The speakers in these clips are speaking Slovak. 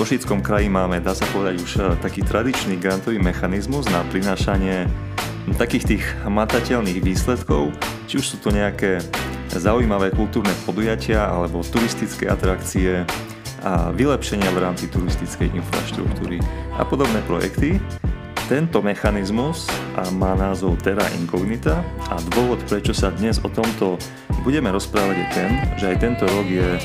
Košickom kraji máme, dá sa povedať, už taký tradičný grantový mechanizmus na prinášanie takých tých matateľných výsledkov, či už sú to nejaké zaujímavé kultúrne podujatia alebo turistické atrakcie a vylepšenia v rámci turistickej infraštruktúry a podobné projekty. Tento mechanizmus má názov Terra Incognita a dôvod, prečo sa dnes o tomto budeme rozprávať je ten, že aj tento rok je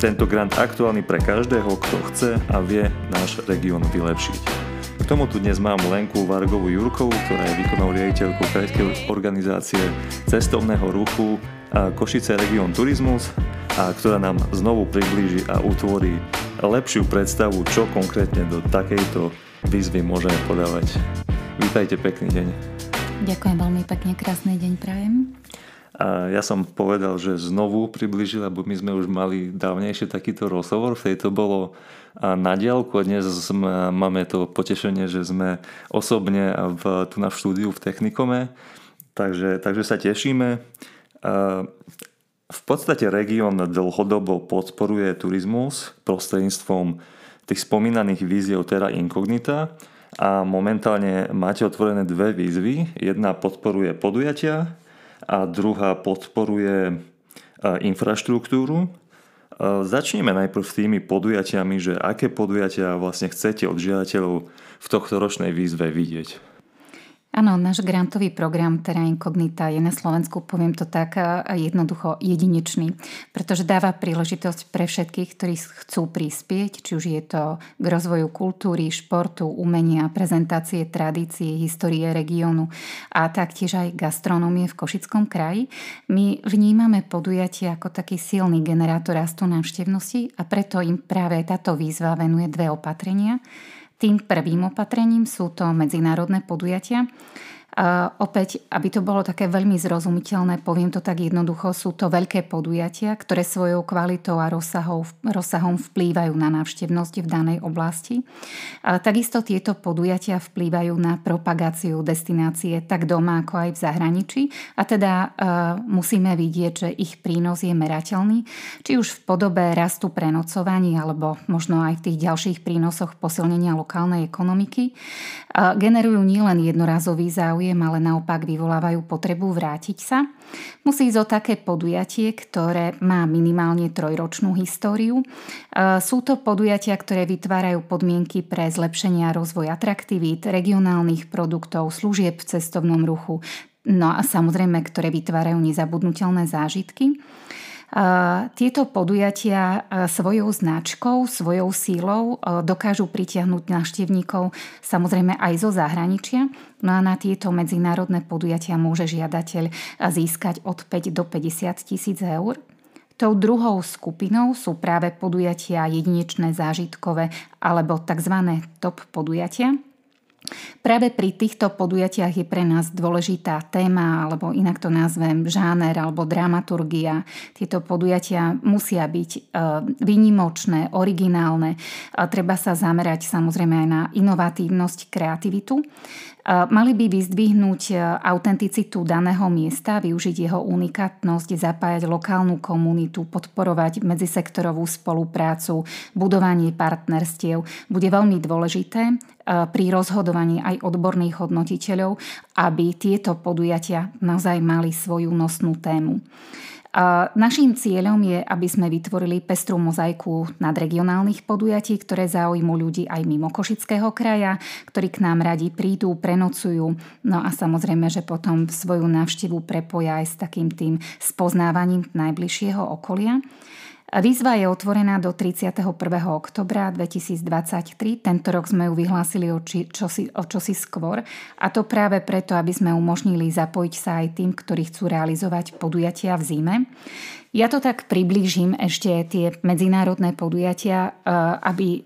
tento grant aktuálny pre každého, kto chce a vie náš región vylepšiť. K tomu tu dnes mám Lenku Vargovú Jurkovú, ktorá je výkonnou riaditeľkou krajskej organizácie cestovného ruchu Košice Region Turizmus a ktorá nám znovu priblíži a utvorí lepšiu predstavu, čo konkrétne do takejto výzvy môžeme podávať. Vítajte, pekný deň. Ďakujem veľmi pekne, krásny deň prajem. A ja som povedal, že znovu približil, lebo my sme už mali dávnejšie takýto rozhovor, vtedy to bolo na diálku a dnes sme, máme to potešenie, že sme osobne v, tu na štúdiu v Technikome, takže, takže sa tešíme. V podstate región dlhodobo podporuje turizmus prostredníctvom tých spomínaných víziev Terra Incognita a momentálne máte otvorené dve výzvy. Jedna podporuje podujatia a druhá podporuje e, infraštruktúru. E, začneme najprv s tými podujatiami, že aké podujatia vlastne chcete od žiadateľov v tohto ročnej výzve vidieť. Áno, náš grantový program Terra Incognita je na Slovensku, poviem to tak, jednoducho jedinečný, pretože dáva príležitosť pre všetkých, ktorí chcú prispieť, či už je to k rozvoju kultúry, športu, umenia, prezentácie, tradície, histórie regiónu a taktiež aj gastronómie v Košickom kraji. My vnímame podujatie ako taký silný generátor rastu návštevnosti a preto im práve táto výzva venuje dve opatrenia. Tým prvým opatrením sú to medzinárodné podujatia, opäť, aby to bolo také veľmi zrozumiteľné, poviem to tak jednoducho, sú to veľké podujatia, ktoré svojou kvalitou a rozsahom, rozsahom vplývajú na návštevnosť v danej oblasti. A takisto tieto podujatia vplývajú na propagáciu destinácie tak doma, ako aj v zahraničí. A teda e, musíme vidieť, že ich prínos je merateľný, či už v podobe rastu prenocovaní, alebo možno aj v tých ďalších prínosoch posilnenia lokálnej ekonomiky. Generujú nielen jednorazový záujem, záujem, ale naopak vyvolávajú potrebu vrátiť sa. Musí ísť o také podujatie, ktoré má minimálne trojročnú históriu. E, sú to podujatia, ktoré vytvárajú podmienky pre zlepšenie a rozvoj atraktivít, regionálnych produktov, služieb v cestovnom ruchu, no a samozrejme, ktoré vytvárajú nezabudnutelné zážitky. Tieto podujatia svojou značkou, svojou sílou dokážu pritiahnuť návštevníkov samozrejme aj zo zahraničia. No a na tieto medzinárodné podujatia môže žiadateľ získať od 5 do 50 tisíc eur. Tou druhou skupinou sú práve podujatia jedinečné zážitkové alebo tzv. top podujatia, Práve pri týchto podujatiach je pre nás dôležitá téma, alebo inak to nazvem žáner alebo dramaturgia. Tieto podujatia musia byť e, výnimočné, originálne. Treba sa zamerať samozrejme aj na inovatívnosť, kreativitu. Mali by vyzdvihnúť e, autenticitu daného miesta, využiť jeho unikátnosť, zapájať lokálnu komunitu, podporovať medzisektorovú spoluprácu, budovanie partnerstiev. Bude veľmi dôležité e, pri rozhodovaní aj odborných hodnotiteľov, aby tieto podujatia naozaj mali svoju nosnú tému. Naším cieľom je, aby sme vytvorili pestrú mozaiku nadregionálnych podujatí, ktoré zaujímu ľudí aj mimo Košického kraja, ktorí k nám radi prídu, prenocujú, no a samozrejme, že potom svoju návštevu prepoja aj s takým tým spoznávaním najbližšieho okolia. Výzva je otvorená do 31. oktobra 2023. Tento rok sme ju vyhlásili o, či, čosi, o čosi skôr a to práve preto, aby sme umožnili zapojiť sa aj tým, ktorí chcú realizovať podujatia v zime. Ja to tak priblížim ešte tie medzinárodné podujatia, e, aby e,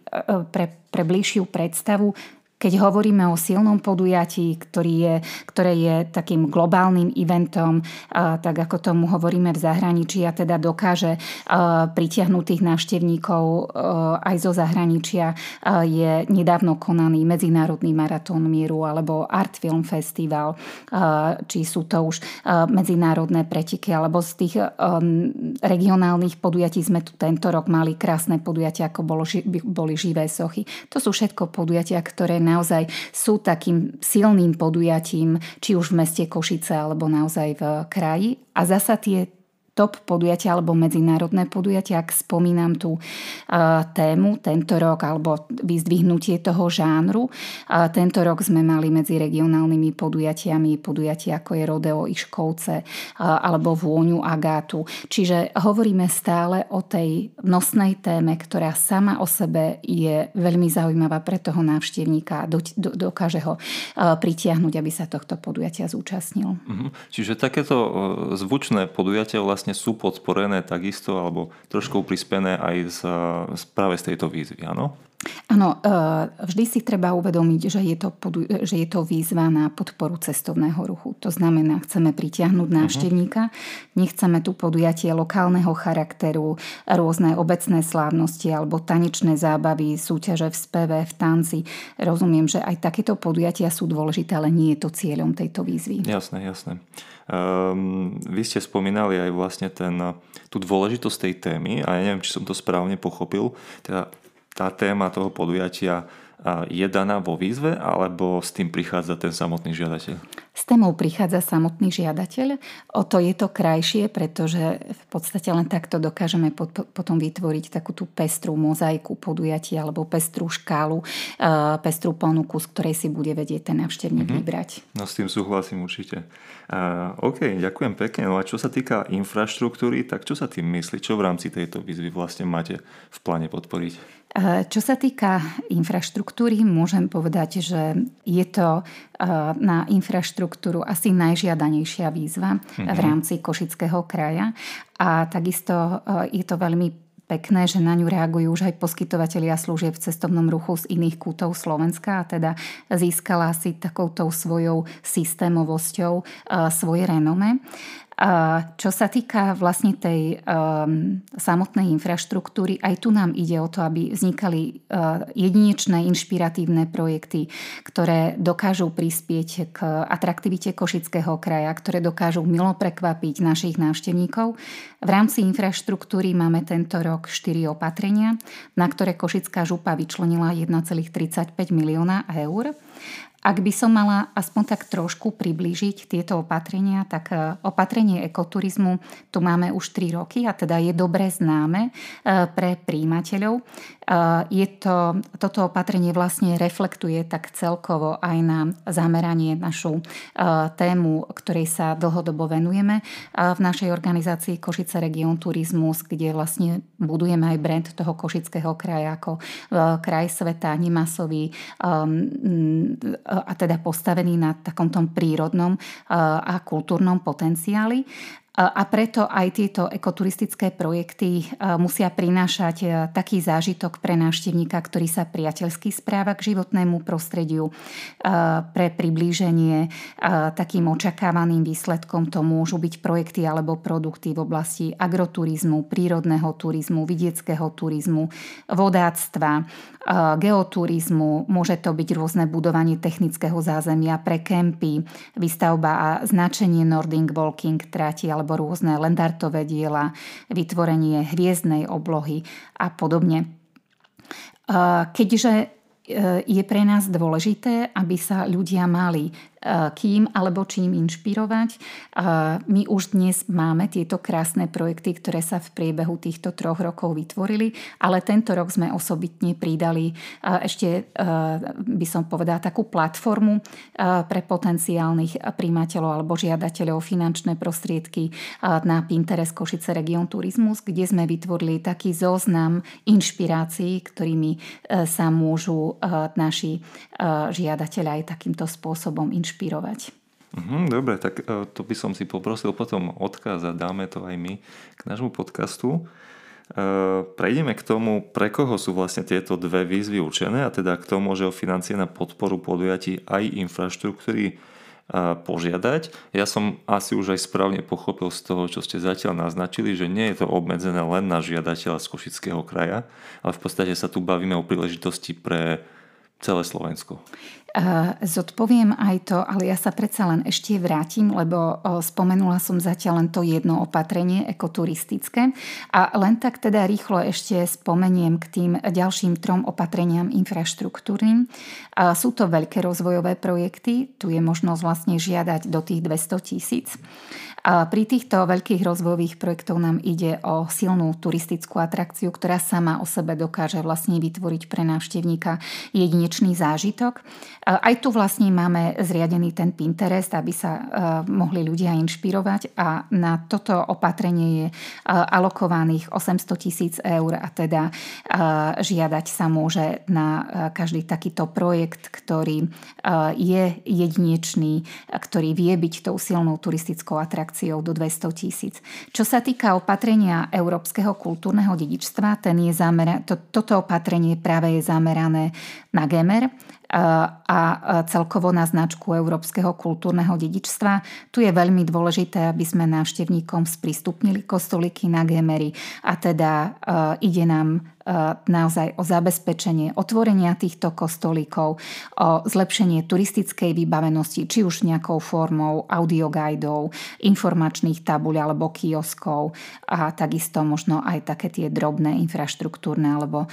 pre, pre bližšiu predstavu keď hovoríme o silnom podujatí, ktorý je, ktoré je takým globálnym eventom, tak ako tomu hovoríme v zahraničí a teda dokáže pritiahnuť tých návštevníkov aj zo zahraničia, je nedávno konaný Medzinárodný maratón mieru alebo Art Film Festival, či sú to už medzinárodné pretiky, alebo z tých regionálnych podujatí sme tu tento rok mali krásne podujatia, ako boli živé sochy. To sú všetko podujatia, ktoré naozaj sú takým silným podujatím, či už v meste Košice alebo naozaj v kraji. A zasa tie top podujatia alebo medzinárodné podujatia, ak spomínam tú tému tento rok alebo vyzdvihnutie toho žánru. Tento rok sme mali medzi regionálnymi podujatiami podujatia ako je Rodeo Iškovce alebo Vôňu Agátu. Čiže hovoríme stále o tej nosnej téme, ktorá sama o sebe je veľmi zaujímavá pre toho návštevníka a dokáže ho pritiahnuť, aby sa tohto podujatia zúčastnil. Mhm. Čiže takéto zvučné podujatia vlastne vlastne sú podporené takisto alebo trošku prispené aj z, z práve z tejto výzvy, áno? Áno, e, vždy si treba uvedomiť, že je, to, že je to výzva na podporu cestovného ruchu. To znamená, chceme pritiahnuť mhm. návštevníka, nechceme tu podujatie lokálneho charakteru, rôzne obecné slávnosti alebo tanečné zábavy, súťaže v speve, v tanci. Rozumiem, že aj takéto podujatia sú dôležité, ale nie je to cieľom tejto výzvy. Jasné, jasné. Um, vy ste spomínali aj vlastne ten, tú dôležitosť tej témy a ja neviem, či som to správne pochopil. Teda tá téma toho podujatia je daná vo výzve, alebo s tým prichádza ten samotný žiadateľ? S témou prichádza samotný žiadateľ. O to je to krajšie, pretože v podstate len takto dokážeme potom vytvoriť takú tú pestrú mozaiku podujatia alebo pestrú škálu, pestrú ponuku, z ktorej si bude vedieť ten návštevník mm-hmm. vybrať. No s tým súhlasím určite. Uh, OK, ďakujem pekne. No a čo sa týka infraštruktúry, tak čo sa tým myslí? Čo v rámci tejto výzvy vlastne máte v pláne podporiť? Čo sa týka infraštruktúry, môžem povedať, že je to na infraštruktúru asi najžiadanejšia výzva mm-hmm. v mhm. rámci Košického kraja. A takisto je to veľmi pekné, že na ňu reagujú už aj poskytovateľia služieb v cestovnom ruchu z iných kútov Slovenska a teda získala si takouto svojou systémovosťou svoje renome. Čo sa týka vlastne tej um, samotnej infraštruktúry, aj tu nám ide o to, aby vznikali uh, jedinečné inšpiratívne projekty, ktoré dokážu prispieť k atraktivite Košického kraja, ktoré dokážu milo prekvapiť našich návštevníkov. V rámci infraštruktúry máme tento rok 4 opatrenia, na ktoré Košická župa vyčlenila 1,35 milióna eur. Ak by som mala aspoň tak trošku priblížiť tieto opatrenia, tak e, opatrenie ekoturizmu tu máme už 3 roky a teda je dobre známe e, pre príjimateľov. E, je to, toto opatrenie vlastne reflektuje tak celkovo aj na zameranie našu tému, ktorej sa dlhodobo venujeme v našej organizácii Košice Region Turizmus, kde vlastne budujeme aj brand toho Košického kraja ako kraj sveta, nemasový, a teda postavený na takom tom prírodnom a kultúrnom potenciáli. A preto aj tieto ekoturistické projekty musia prinášať taký zážitok pre návštevníka, ktorý sa priateľsky správa k životnému prostrediu. Pre priblíženie takým očakávaným výsledkom to môžu byť projekty alebo produkty v oblasti agroturizmu, prírodného turizmu, vidieckého turizmu, vodáctva, geoturizmu, môže to byť rôzne budovanie technického zázemia pre kempy, výstavba a značenie Nordic Walking trati alebo rôzne lendartové diela, vytvorenie hviezdnej oblohy a podobne. Keďže e, je pre nás dôležité, aby sa ľudia mali kým alebo čím inšpirovať. My už dnes máme tieto krásne projekty, ktoré sa v priebehu týchto troch rokov vytvorili, ale tento rok sme osobitne pridali ešte, by som povedala, takú platformu pre potenciálnych príjmateľov alebo žiadateľov finančné prostriedky na Pinterest Košice Region Turizmus, kde sme vytvorili taký zoznam inšpirácií, ktorými sa môžu naši žiadateľia aj takýmto spôsobom inšpirovať inšpirovať. Mhm, dobre, tak e, to by som si poprosil potom odkázať, dáme to aj my k nášmu podcastu. prejdeme k tomu, pre koho sú vlastne tieto dve výzvy určené a teda kto môže o financie na podporu podujatí aj infraštruktúry požiadať. Ja som asi už aj správne pochopil z toho, čo ste zatiaľ naznačili, že nie je to obmedzené len na žiadateľa z Košického kraja, ale v podstate sa tu bavíme o príležitosti pre celé Slovensko. Zodpoviem aj to, ale ja sa predsa len ešte vrátim, lebo spomenula som zatiaľ len to jedno opatrenie ekoturistické. A len tak teda rýchlo ešte spomeniem k tým ďalším trom opatreniam infraštruktúry. Sú to veľké rozvojové projekty, tu je možnosť vlastne žiadať do tých 200 tisíc. A pri týchto veľkých rozvojových projektov nám ide o silnú turistickú atrakciu, ktorá sama o sebe dokáže vlastne vytvoriť pre návštevníka jedinečný zážitok. Aj tu vlastne máme zriadený ten Pinterest, aby sa mohli ľudia inšpirovať a na toto opatrenie je alokovaných 800 tisíc eur a teda žiadať sa môže na každý takýto projekt, ktorý je jedinečný, ktorý vie byť tou silnou turistickou atrakciou akciou do 200 tisíc. Čo sa týka opatrenia Európskeho kultúrneho dedičstva, ten je zamera- to, toto opatrenie práve je zamerané na Gemer a celkovo na značku Európskeho kultúrneho dedičstva. Tu je veľmi dôležité, aby sme návštevníkom sprístupnili kostolíky na Gemery a teda ide nám naozaj o zabezpečenie otvorenia týchto kostolíkov, o zlepšenie turistickej vybavenosti, či už nejakou formou audioguidov, informačných tabuľ alebo kioskov a takisto možno aj také tie drobné infraštruktúrne alebo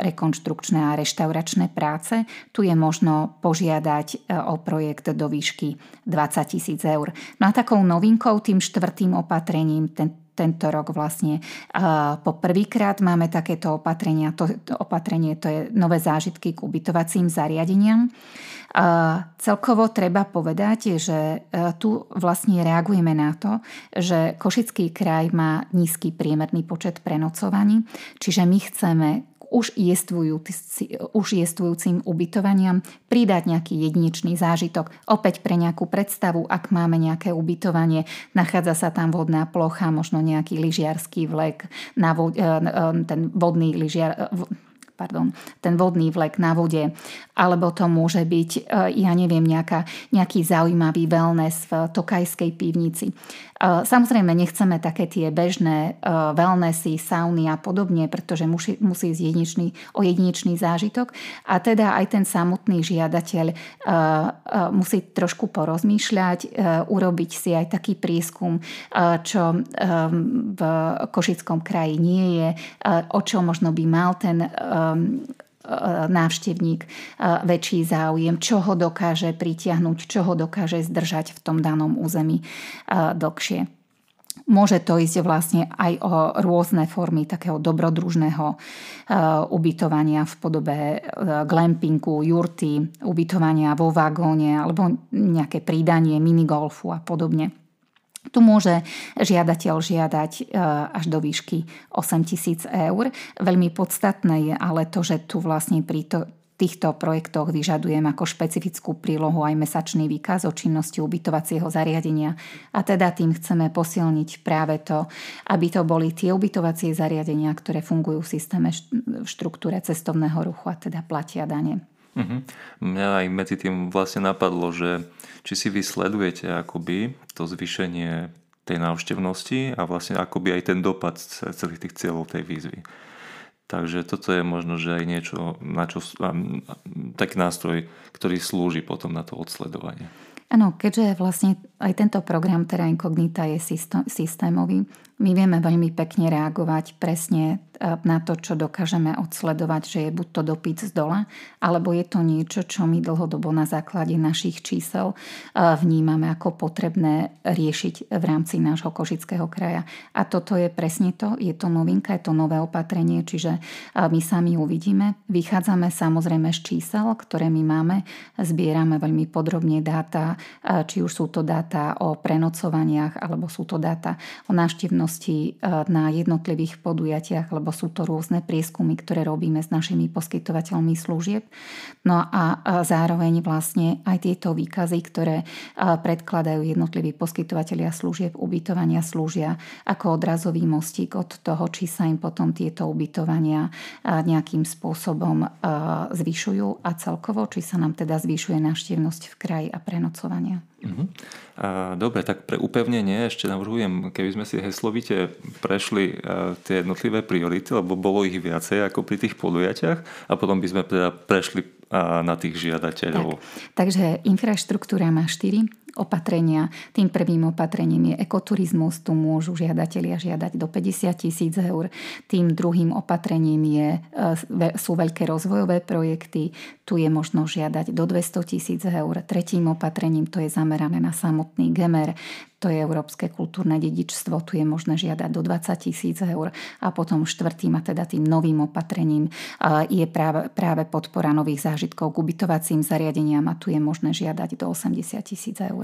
rekonštrukčné a reštauračné práce. Tu je možno požiadať e, o projekt do výšky 20 tisíc eur. No a takou novinkou, tým štvrtým opatrením, ten, tento rok vlastne po prvýkrát máme takéto opatrenia. To, to opatrenie to je nové zážitky k ubytovacím zariadeniam. Celkovo treba povedať, že e, tu vlastne reagujeme na to, že Košický kraj má nízky priemerný počet prenocovaní, čiže my chceme už, už jestvujúcim ubytovaniam pridať nejaký jedinečný zážitok. Opäť pre nejakú predstavu, ak máme nejaké ubytovanie, nachádza sa tam vodná plocha, možno nejaký lyžiarský vlek, na vo, e, e, ten vodný lyžiar, pardon, ten vodný vlek na vode, alebo to môže byť, e, ja neviem, nejaká, nejaký zaujímavý wellness v Tokajskej pivnici. Samozrejme, nechceme také tie bežné e, wellnessy, sauny a podobne, pretože musí, musí ísť jedinečný, o jedinečný zážitok. A teda aj ten samotný žiadateľ e, e, musí trošku porozmýšľať, urobiť si aj taký prieskum, čo v Košickom kraji nie je, o čo možno by mal ten návštevník väčší záujem, čo ho dokáže pritiahnuť, čo ho dokáže zdržať v tom danom území dlhšie. Môže to ísť vlastne aj o rôzne formy takého dobrodružného ubytovania v podobe glampingu, jurty, ubytovania vo vagóne alebo nejaké pridanie minigolfu a podobne. Tu môže žiadateľ žiadať e, až do výšky 8 tisíc eur. Veľmi podstatné je ale to, že tu vlastne pri to, týchto projektoch vyžadujem ako špecifickú prílohu aj mesačný výkaz o činnosti ubytovacieho zariadenia. A teda tým chceme posilniť práve to, aby to boli tie ubytovacie zariadenia, ktoré fungujú v systéme v štruktúre cestovného ruchu a teda platia dane. Uh-huh. Mňa aj medzi tým vlastne napadlo, že či si vy sledujete akoby to zvýšenie tej návštevnosti a vlastne akoby aj ten dopad celých tých cieľov tej výzvy. Takže toto je možno, že aj niečo, na čo, taký nástroj, ktorý slúži potom na to odsledovanie. Áno, keďže vlastne aj tento program Terra Incognita je systémový, my vieme veľmi pekne reagovať presne e, na to, čo dokážeme odsledovať, že je buď to dopyt z dola, alebo je to niečo, čo my dlhodobo na základe našich čísel e, vnímame ako potrebné riešiť v rámci nášho Košického kraja. A toto je presne to, je to novinka, je to nové opatrenie, čiže e, my sami uvidíme. Vychádzame samozrejme z čísel, ktoré my máme, zbierame veľmi podrobne dáta, či už sú to dáta o prenocovaniach, alebo sú to dáta o návštevnosti činnosti e, na jednotlivých podujatiach alebo sú to rôzne prieskumy, ktoré robíme s našimi poskytovateľmi služieb. No a zároveň vlastne aj tieto výkazy, ktoré predkladajú jednotliví poskytovateľia služieb, ubytovania slúžia ako odrazový mostík od toho, či sa im potom tieto ubytovania nejakým spôsobom zvyšujú a celkovo, či sa nám teda zvyšuje návštevnosť v kraji a prenocovania. Uh-huh. A, dobre, tak pre upevnenie ešte navrhujem, keby sme si heslovite prešli a, tie jednotlivé priority, lebo bolo ich viacej ako pri tých podujatiach a potom by sme teda prešli a, na tých žiadateľov. Tak, takže infraštruktúra má 4 opatrenia. Tým prvým opatrením je ekoturizmus, tu môžu žiadatelia žiadať do 50 tisíc eur. Tým druhým opatrením je, e, sú veľké rozvojové projekty, tu je možno žiadať do 200 tisíc eur. Tretím opatrením to je zamerané na samotný gemer, to je Európske kultúrne dedičstvo, tu je možné žiadať do 20 tisíc eur. A potom štvrtým a teda tým novým opatrením e, je práve, práve podpora nových zážitkov k ubytovacím zariadeniam a tu je možné žiadať do 80 tisíc eur eur.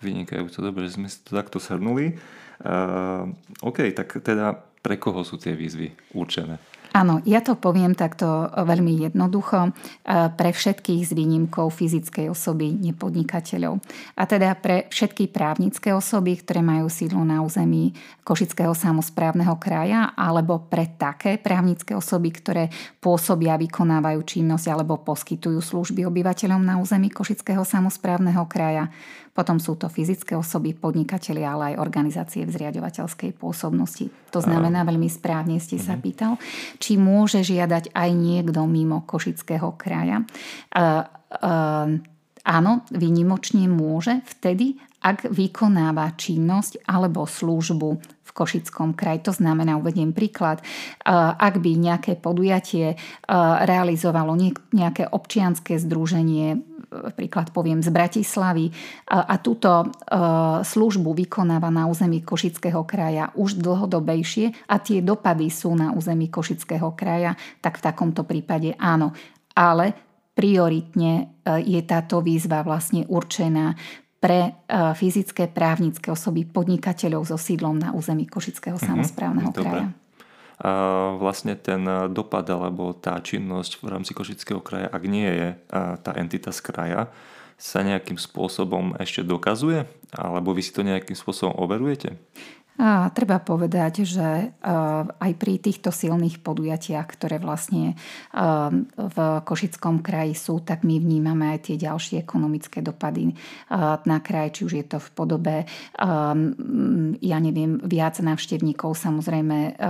Vynikajúco, dobre, že sme si to takto shrnuli. Uh, OK, tak teda pre koho sú tie výzvy určené? Áno, ja to poviem takto veľmi jednoducho. Pre všetkých s výnimkou fyzickej osoby, nepodnikateľov. A teda pre všetky právnické osoby, ktoré majú sídlo na území Košického samozprávneho kraja, alebo pre také právnické osoby, ktoré pôsobia, vykonávajú činnosť alebo poskytujú služby obyvateľom na území Košického samozprávneho kraja. Potom sú to fyzické osoby, podnikatelia, ale aj organizácie v zriadovateľskej pôsobnosti. To znamená, veľmi správne ste sa mhm. pýtal, či môže žiadať aj niekto mimo Košického kraja. Áno, výnimočne môže vtedy, ak vykonáva činnosť alebo službu v Košickom kraji. To znamená, uvediem príklad, ak by nejaké podujatie realizovalo nejaké občianské združenie príklad poviem z Bratislavy a, túto službu vykonáva na území Košického kraja už dlhodobejšie a tie dopady sú na území Košického kraja, tak v takomto prípade áno. Ale prioritne je táto výzva vlastne určená pre e, fyzické právnické osoby podnikateľov so sídlom na území Košického mhm, samozprávneho mm-hmm, kraja. A vlastne ten dopad alebo tá činnosť v rámci Košického kraja, ak nie je tá entita z kraja, sa nejakým spôsobom ešte dokazuje? Alebo vy si to nejakým spôsobom overujete? A treba povedať, že aj pri týchto silných podujatiach, ktoré vlastne v Košickom kraji sú, tak my vnímame aj tie ďalšie ekonomické dopady na kraj, či už je to v podobe, ja neviem, viac návštevníkov. Samozrejme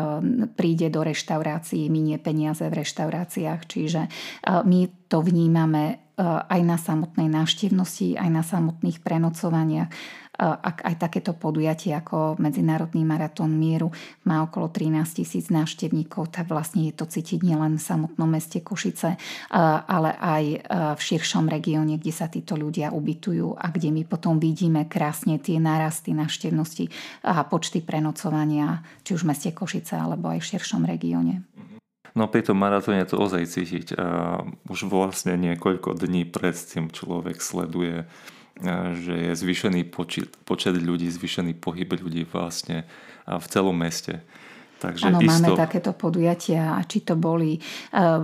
príde do reštaurácií, minie peniaze v reštauráciách, čiže my to vnímame aj na samotnej návštevnosti, aj na samotných prenocovaniach ak aj takéto podujatie ako Medzinárodný maratón mieru má okolo 13 tisíc návštevníkov, tak vlastne je to cítiť nielen v samotnom meste Košice, ale aj v širšom regióne, kde sa títo ľudia ubytujú a kde my potom vidíme krásne tie nárasty návštevnosti a počty prenocovania, či už v meste Košice alebo aj v širšom regióne. No pri tom maratóne to ozaj cítiť. Už vlastne niekoľko dní pred tým človek sleduje že je zvýšený počet, počet ľudí, zvýšený pohyb ľudí vlastne v celom meste. Takže Áno, isto... máme takéto podujatia, či to boli uh,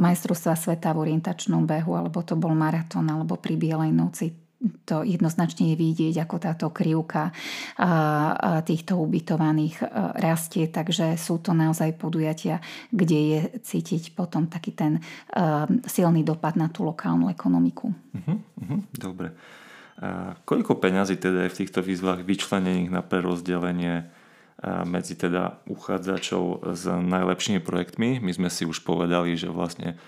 majstrovstvá sveta v orientačnom behu, alebo to bol maratón, alebo pri Bielej noci. To jednoznačne je vidieť, ako táto krivka týchto ubytovaných rastie, takže sú to naozaj podujatia, kde je cítiť potom taký ten silný dopad na tú lokálnu ekonomiku. Uh-huh, uh-huh, dobre. A koľko peňazí teda je v týchto výzvach vyčlenených na prerozdelenie medzi teda uchádzačov s najlepšími projektmi? My sme si už povedali, že vlastne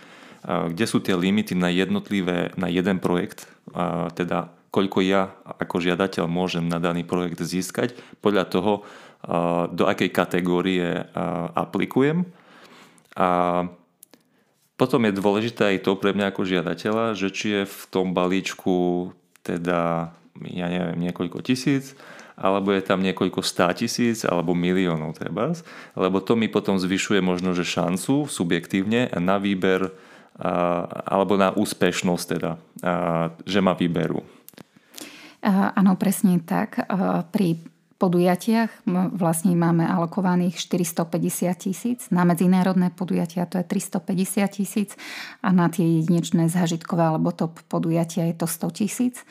kde sú tie limity na jednotlivé, na jeden projekt, teda koľko ja ako žiadateľ môžem na daný projekt získať, podľa toho, do akej kategórie aplikujem. A potom je dôležité aj to pre mňa ako žiadateľa, že či je v tom balíčku teda, ja neviem, niekoľko tisíc, alebo je tam niekoľko stá tisíc alebo miliónov trebárs, lebo to mi potom zvyšuje možno, že šancu subjektívne na výber alebo na úspešnosť teda, že ma vyberú. Áno, presne tak. Pri podujatiach vlastne máme alokovaných 450 tisíc, na medzinárodné podujatia to je 350 tisíc a na tie jedinečné zážitkové alebo top podujatia je to 100 tisíc.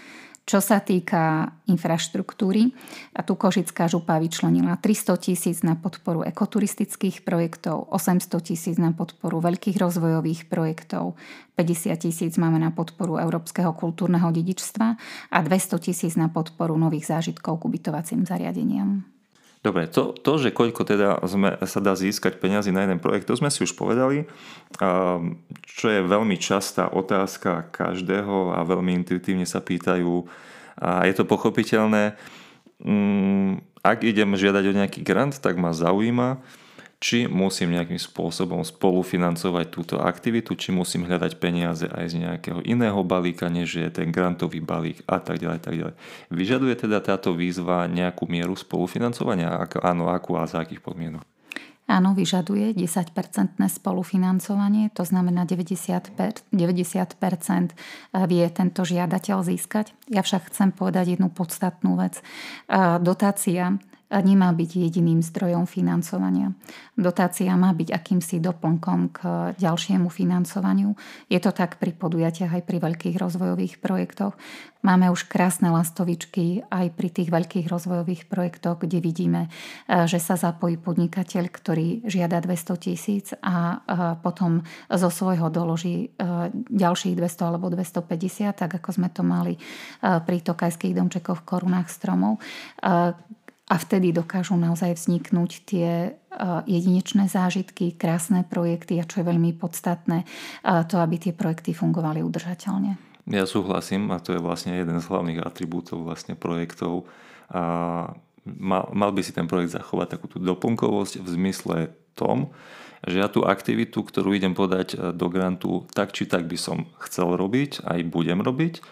Čo sa týka infraštruktúry, a tu Kožická župa vyčlenila 300 tisíc na podporu ekoturistických projektov, 800 tisíc na podporu veľkých rozvojových projektov, 50 tisíc máme na podporu európskeho kultúrneho dedičstva a 200 tisíc na podporu nových zážitkov k ubytovacím zariadeniam. Dobre, to, to že koľko teda sme, sa dá získať peniazy na jeden projekt, to sme si už povedali. Čo je veľmi častá otázka každého a veľmi intuitívne sa pýtajú, a je to pochopiteľné, mm, ak idem žiadať o nejaký grant, tak ma zaujíma, či musím nejakým spôsobom spolufinancovať túto aktivitu, či musím hľadať peniaze aj z nejakého iného balíka, než je ten grantový balík a tak ďalej, tak ďalej. Vyžaduje teda táto výzva nejakú mieru spolufinancovania? Ak, áno, akú a za akých podmienok? Áno, vyžaduje 10-percentné spolufinancovanie, to znamená 90%, 90% vie tento žiadateľ získať. Ja však chcem povedať jednu podstatnú vec. Dotácia nemá byť jediným zdrojom financovania. Dotácia má byť akýmsi doplnkom k ďalšiemu financovaniu. Je to tak pri podujatiach aj pri veľkých rozvojových projektoch. Máme už krásne lastovičky aj pri tých veľkých rozvojových projektoch, kde vidíme, e, že sa zapojí podnikateľ, ktorý žiada 200 tisíc a e, potom zo svojho doloží e, ďalších 200 alebo 250, tak ako sme to mali pri tokajských domčekoch v korunách stromov a vtedy dokážu naozaj vzniknúť tie e, jedinečné zážitky, krásne projekty a čo je veľmi podstatné, e, to, aby tie projekty fungovali udržateľne. Ja súhlasím a to je vlastne jeden z hlavných atribútov vlastne projektov. A mal, mal by si ten projekt zachovať takú tú doplnkovosť v zmysle tom, že ja tú aktivitu, ktorú idem podať e, do grantu, tak či tak by som chcel robiť, aj budem robiť,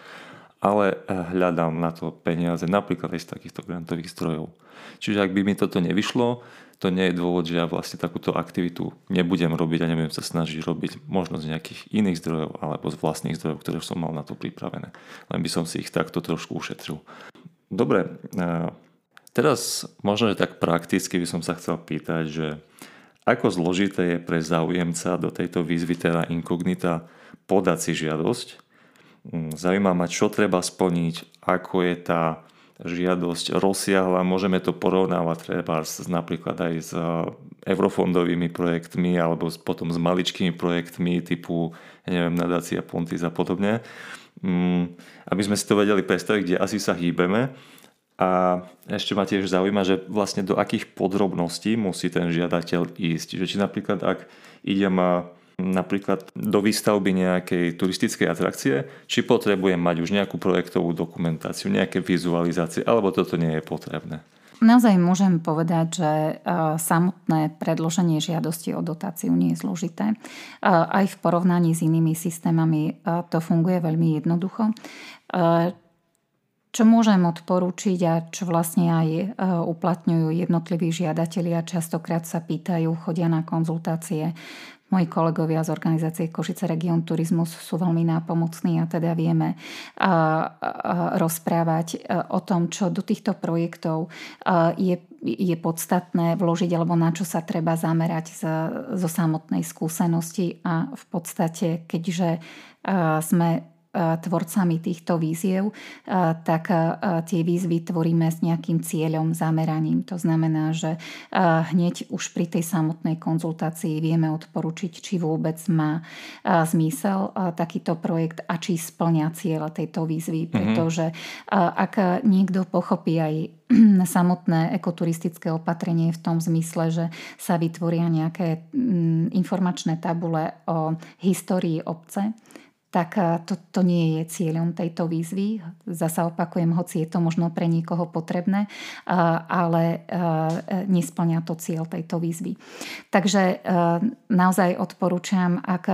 ale hľadám na to peniaze napríklad aj z takýchto grantových zdrojov. Čiže ak by mi toto nevyšlo, to nie je dôvod, že ja vlastne takúto aktivitu nebudem robiť a nebudem sa snažiť robiť možno z nejakých iných zdrojov alebo z vlastných zdrojov, ktoré som mal na to pripravené. Len by som si ich takto trošku ušetril. Dobre, teraz možno, že tak prakticky by som sa chcel pýtať, že ako zložité je pre záujemca do tejto výzvy teda inkognita podať si žiadosť. Hm, zaujíma ma, čo treba splniť, ako je tá žiadosť rozsiahla. Môžeme to porovnávať treba napríklad aj s eh, eurofondovými projektmi alebo potom s maličkými projektmi typu neviem, nadácia Pontis a podobne. Mm, aby sme si to vedeli predstaviť, kde asi sa hýbeme. A ešte ma tiež zaujíma, že vlastne do akých podrobností musí ten žiadateľ ísť. Že či napríklad ak idem napríklad do výstavby nejakej turistickej atrakcie, či potrebujem mať už nejakú projektovú dokumentáciu, nejaké vizualizácie, alebo toto nie je potrebné. Naozaj môžem povedať, že e, samotné predloženie žiadosti o dotáciu nie je zložité. E, aj v porovnaní s inými systémami e, to funguje veľmi jednoducho. Čo môžem odporúčiť a čo vlastne aj uplatňujú jednotliví žiadatelia, častokrát sa pýtajú, chodia na konzultácie Moji kolegovia z organizácie Košice Region Turizmus sú veľmi nápomocní a teda vieme rozprávať o tom, čo do týchto projektov je, je podstatné vložiť alebo na čo sa treba zamerať zo samotnej skúsenosti a v podstate, keďže sme tvorcami týchto víziev, tak tie výzvy tvoríme s nejakým cieľom, zameraním. To znamená, že hneď už pri tej samotnej konzultácii vieme odporučiť, či vôbec má zmysel takýto projekt a či splňa cieľ tejto výzvy. Mm-hmm. Pretože ak niekto pochopí aj samotné ekoturistické opatrenie v tom zmysle, že sa vytvoria nejaké informačné tabule o histórii obce, tak eh, to, to nie je cieľom tejto výzvy. Zasa opakujem, hoci je to možno pre niekoho potrebné, eh, ale eh, nesplňa to cieľ tejto výzvy. Takže naozaj odporúčam, ak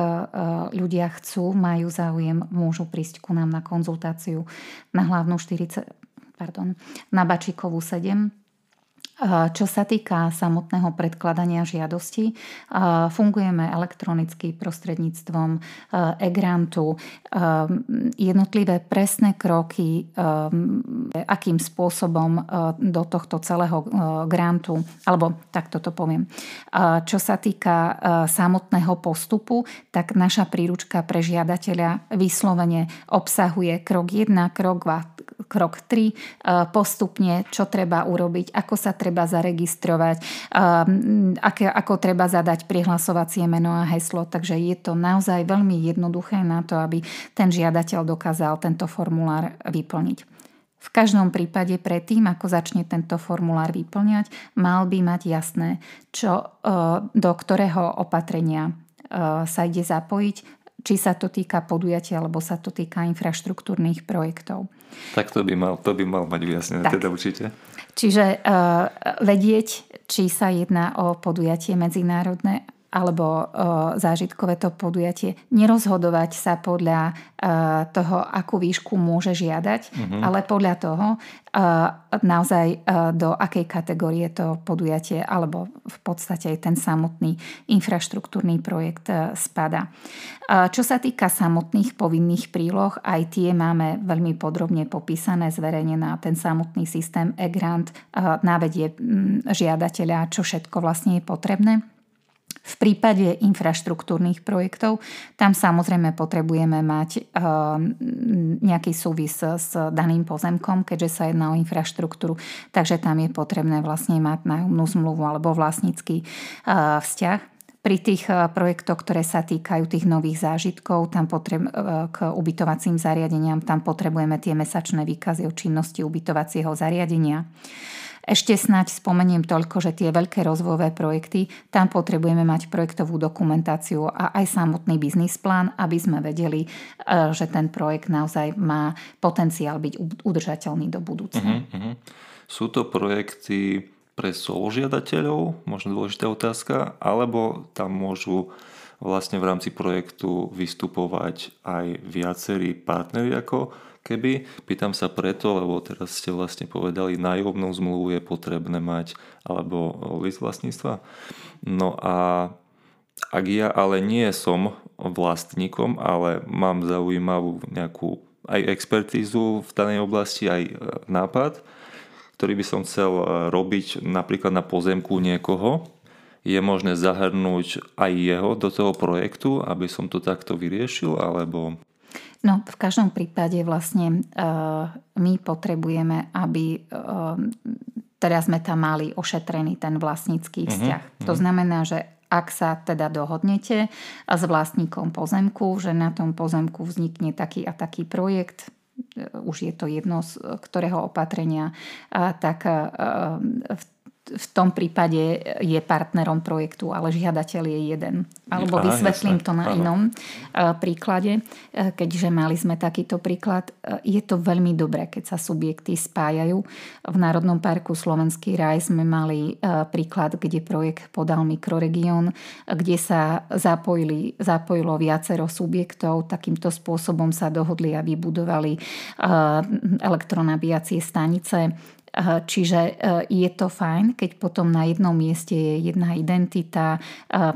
ľudia chcú, majú záujem, môžu prísť ku nám na konzultáciu na hlavnú 40, pardon, na Bačíkovú 7 Čo sa týka samotného predkladania žiadosti, fungujeme elektronicky prostredníctvom e-grantu. Jednotlivé presné kroky, akým spôsobom do tohto celého grantu, alebo takto to poviem. Čo sa týka samotného postupu, tak naša príručka pre žiadateľa vyslovene obsahuje krok 1, krok 2, krok 3, postupne, čo treba urobiť, ako sa treba zaregistrovať, aké, ako treba zadať prihlasovacie meno a heslo. Takže je to naozaj veľmi jednoduché na to, aby ten žiadateľ dokázal tento formulár vyplniť. V každom prípade predtým, ako začne tento formulár vyplňať, mal by mať jasné, čo, e, do ktorého opatrenia e, sa ide zapojiť, či sa to týka podujatia, alebo sa to týka infraštruktúrnych projektov. Tak to by mal, to by mal mať vyjasnené, teda určite. Čiže uh, vedieť, či sa jedná o podujatie medzinárodné alebo zážitkové to podujatie, nerozhodovať sa podľa toho, akú výšku môže žiadať, mm-hmm. ale podľa toho naozaj do akej kategórie to podujatie alebo v podstate aj ten samotný infraštruktúrny projekt spada. Čo sa týka samotných povinných príloh, aj tie máme veľmi podrobne popísané, zverejnené na ten samotný systém e-grant návedie žiadateľa, čo všetko vlastne je potrebné. V prípade infraštruktúrnych projektov tam samozrejme potrebujeme mať ehm, nejaký súvis s daným pozemkom, keďže sa jedná o infraštruktúru, takže tam je potrebné vlastne mať nájomnú zmluvu alebo vlastnícky ehm, vzťah. Pri tých ehm, projektoch, ktoré sa týkajú tých nových zážitkov, tam potreb, k ubytovacím zariadeniam, tam potrebujeme tie mesačné výkazy o činnosti ubytovacieho zariadenia. Ešte snáď spomeniem toľko, že tie veľké rozvojové projekty, tam potrebujeme mať projektovú dokumentáciu a aj samotný biznis plán, aby sme vedeli, e, že ten projekt naozaj má potenciál byť udržateľný do budúcna. Uh-huh, uh-huh. Sú to projekty pre soložiadateľov, možno dôležitá otázka, alebo tam môžu vlastne v rámci projektu vystupovať aj viacerí partneri ako keby. Pýtam sa preto, lebo teraz ste vlastne povedali, nájomnú zmluvu je potrebné mať, alebo list vlastníctva. No a ak ja ale nie som vlastníkom, ale mám zaujímavú nejakú aj expertízu v danej oblasti, aj e, nápad, ktorý by som chcel e, robiť napríklad na pozemku niekoho, je možné zahrnúť aj jeho do toho projektu, aby som to takto vyriešil, alebo No, v každom prípade vlastne uh, my potrebujeme, aby uh, teda sme tam mali ošetrený ten vlastnícky mhm, vzťah. Uh-huh, to znamená, že ak sa teda dohodnete s vlastníkom pozemku, že na tom pozemku vznikne taký a taký projekt, e, už je to jedno z ktorého opatrenia, tak v v tom prípade je partnerom projektu, ale žiadateľ je jeden. Alebo vysvetlím to na inom e, príklade. E, keďže mali sme takýto príklad, e, je to veľmi dobré, keď sa subjekty spájajú. V Národnom parku Slovenský raj sme mali príklad, kde projekt podal mikroregión, kde sa zapojili, zapojilo viacero subjektov. Takýmto spôsobom sa dohodli a vybudovali elektronabíjacie stanice Čiže e, je to fajn, keď potom na jednom mieste je jedna identita, e,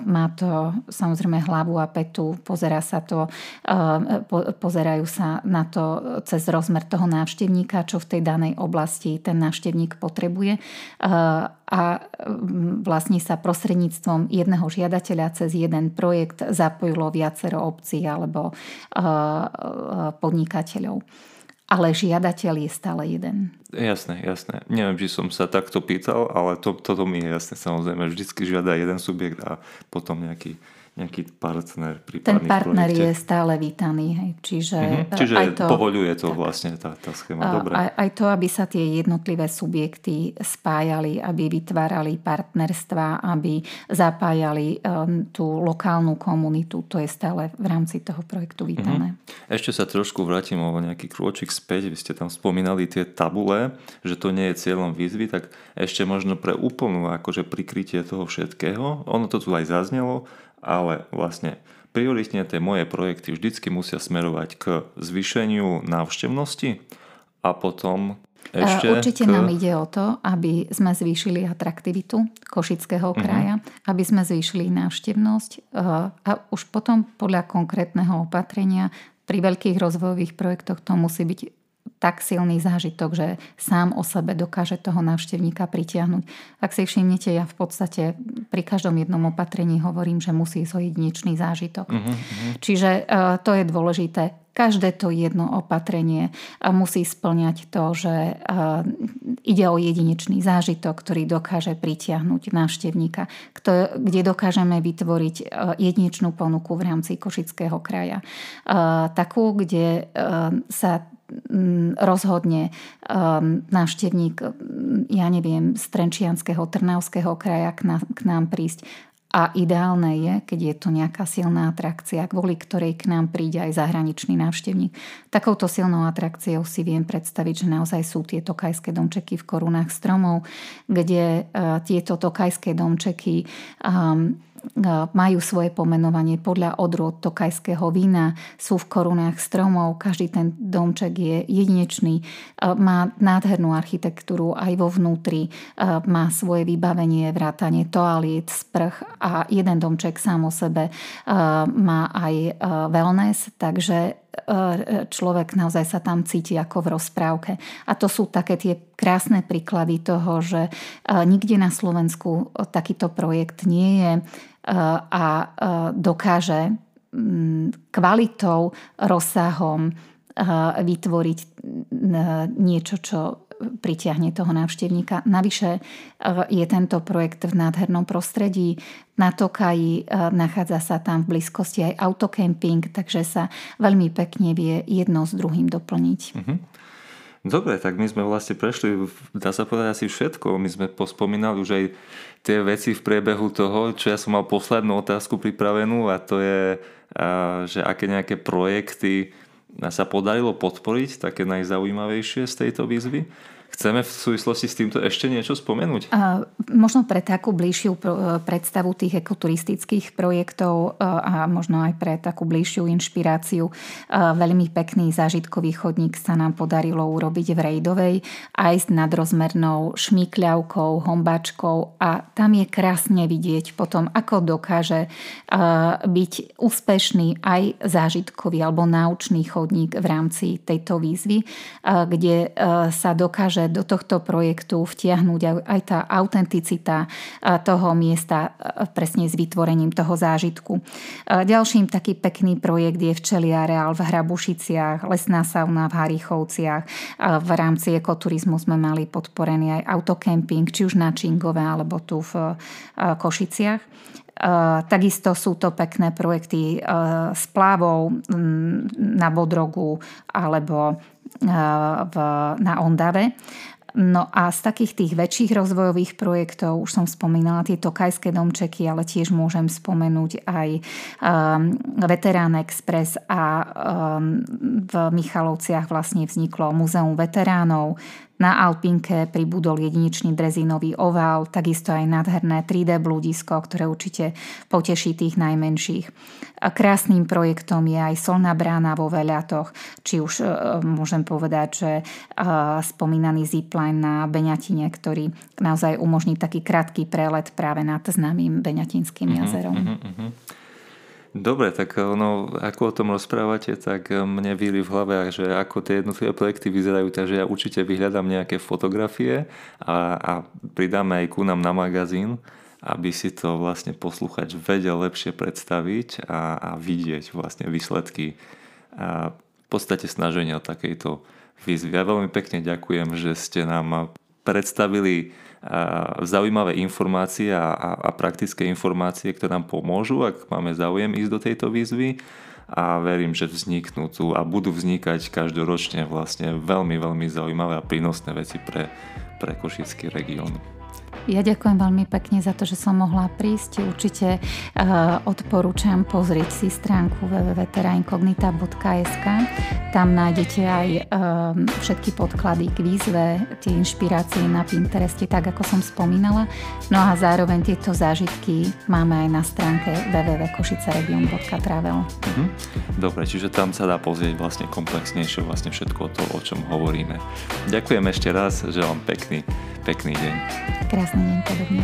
má to samozrejme hlavu a petu, pozerá sa to, e, pozerajú sa na to cez rozmer toho návštevníka, čo v tej danej oblasti ten návštevník potrebuje a vlastne sa prostredníctvom jedného žiadateľa cez jeden projekt zapojilo viacero obcí alebo podnikateľov ale žiadateľ je stále jeden. Jasné, jasné. Neviem, či som sa takto pýtal, ale to, toto mi je jasné. Samozrejme, vždycky žiada jeden subjekt a potom nejaký nejaký partner Ten partner je stále vítaný. Hej. Čiže, mm-hmm. Čiže aj to, povoľuje to tak, vlastne tá, tá schéma. Dobre. Aj, aj to, aby sa tie jednotlivé subjekty spájali, aby vytvárali partnerstva, aby zapájali um, tú lokálnu komunitu, to je stále v rámci toho projektu vítané. Mm-hmm. Ešte sa trošku vrátim o nejaký krôčik späť. Vy ste tam spomínali tie tabule, že to nie je cieľom výzvy, tak ešte možno pre úplnú akože prikrytie toho všetkého. Ono to tu aj zaznelo, ale vlastne prioritne tie moje projekty vždycky musia smerovať k zvýšeniu návštevnosti a potom ešte? Určite k... nám ide o to, aby sme zvýšili atraktivitu Košického mhm. kraja, uh-huh. aby sme zvýšili návštevnosť a už potom podľa konkrétneho opatrenia pri veľkých rozvojových projektoch to musí byť tak silný zážitok, že sám o sebe dokáže toho návštevníka pritiahnuť. Ak si všimnete, ja v podstate pri každom jednom opatrení hovorím, že musí ísť o jedinečný zážitok. Uh-huh. Čiže uh, to je dôležité. Každé to jedno opatrenie musí splňať to, že ide o jedinečný zážitok, ktorý dokáže pritiahnuť návštevníka, kde dokážeme vytvoriť jedinečnú ponuku v rámci Košického kraja. Takú, kde sa rozhodne návštevník, ja neviem, z Trenčianského, Trnavského kraja k nám prísť a ideálne je, keď je to nejaká silná atrakcia, kvôli ktorej k nám príde aj zahraničný návštevník. Takouto silnou atrakciou si viem predstaviť, že naozaj sú tieto kajské domčeky v korunách stromov, kde uh, tieto tokajské domčeky um, majú svoje pomenovanie podľa odrôd tokajského vína, sú v korunách stromov, každý ten domček je jedinečný, má nádhernú architektúru aj vo vnútri, má svoje vybavenie, vrátanie toaliet, sprch a jeden domček sám o sebe. Má aj wellness, takže človek naozaj sa tam cíti ako v rozprávke. A to sú také tie krásne príklady toho, že nikde na Slovensku takýto projekt nie je a dokáže mm, kvalitou, rozsahom vytvoriť niečo, čo pritiahne toho návštevníka. Navyše je tento projekt v nádhernom prostredí. Na Tokaji nachádza sa tam v blízkosti aj autokemping, takže sa veľmi pekne vie jedno s druhým doplniť. Uh-huh. Dobre, tak my sme vlastne prešli, dá sa povedať asi všetko. My sme pospomínali už aj tie veci v priebehu toho, čo ja som mal poslednú otázku pripravenú a to je, že aké nejaké projekty sa podarilo podporiť, také najzaujímavejšie z tejto výzvy. Chceme v súvislosti s týmto ešte niečo spomenúť? A, možno pre takú bližšiu predstavu tých ekoturistických projektov a možno aj pre takú bližšiu inšpiráciu veľmi pekný zážitkový chodník sa nám podarilo urobiť v Rejdovej aj s nadrozmernou šmíkľavkou, hombačkou a tam je krásne vidieť potom, ako dokáže byť úspešný aj zážitkový alebo náučný chodník v rámci tejto výzvy, kde sa dokáže môže do tohto projektu vtiahnuť aj tá autenticita toho miesta presne s vytvorením toho zážitku. Ďalším taký pekný projekt je Včeliareál v Hrabušiciach, lesná sauna v Harichovciach. V rámci ekoturizmu sme mali podporený aj autokemping, či už na Čingove alebo tu v Košiciach. Takisto sú to pekné projekty s plávou na Bodrogu alebo v, na Ondave. No a z takých tých väčších rozvojových projektov, už som spomínala tie tokajské domčeky, ale tiež môžem spomenúť aj um, Veterán Express a um, v Michalovciach vlastne vzniklo Múzeum veteránov. Na Alpinke pribudol jedinečný drezínový ovál, takisto aj nádherné 3D blúdisko, ktoré určite poteší tých najmenších. A krásnym projektom je aj solná brána vo Veľatoch, či už e, môžem povedať, že e, spomínaný zipline na Beňatine, ktorý naozaj umožní taký krátky prelet práve nad známym Beňatinským mhm, jazerom. Uh-huh, uh-huh. Dobre, tak ono, ako o tom rozprávate, tak mne víri v hlave, že ako tie jednotlivé projekty vyzerajú, takže ja určite vyhľadám nejaké fotografie a, a pridáme aj ku nám na magazín, aby si to vlastne posluchač vedel lepšie predstaviť a, a vidieť vlastne výsledky a v podstate snaženia takejto výzvy. Ja veľmi pekne ďakujem, že ste nám predstavili zaujímavé informácie a, a, a praktické informácie, ktoré nám pomôžu, ak máme záujem ísť do tejto výzvy a verím, že vzniknú tu a budú vznikať každoročne vlastne veľmi, veľmi zaujímavé a prínosné veci pre, pre Košický región. Ja ďakujem veľmi pekne za to, že som mohla prísť. Určite uh, odporúčam pozrieť si stránku www.terainkognita.sk. Tam nájdete aj uh, všetky podklady k výzve, tie inšpirácie na Pintereste, tak ako som spomínala. No a zároveň tieto zážitky máme aj na stránke www.košicaregion.travel. Uh-huh. Dobre, čiže tam sa dá pozrieť vlastne komplexnejšie vlastne všetko to, o čom hovoríme. Ďakujem ešte raz, želám pekný, pekný deň. Jasny dzień.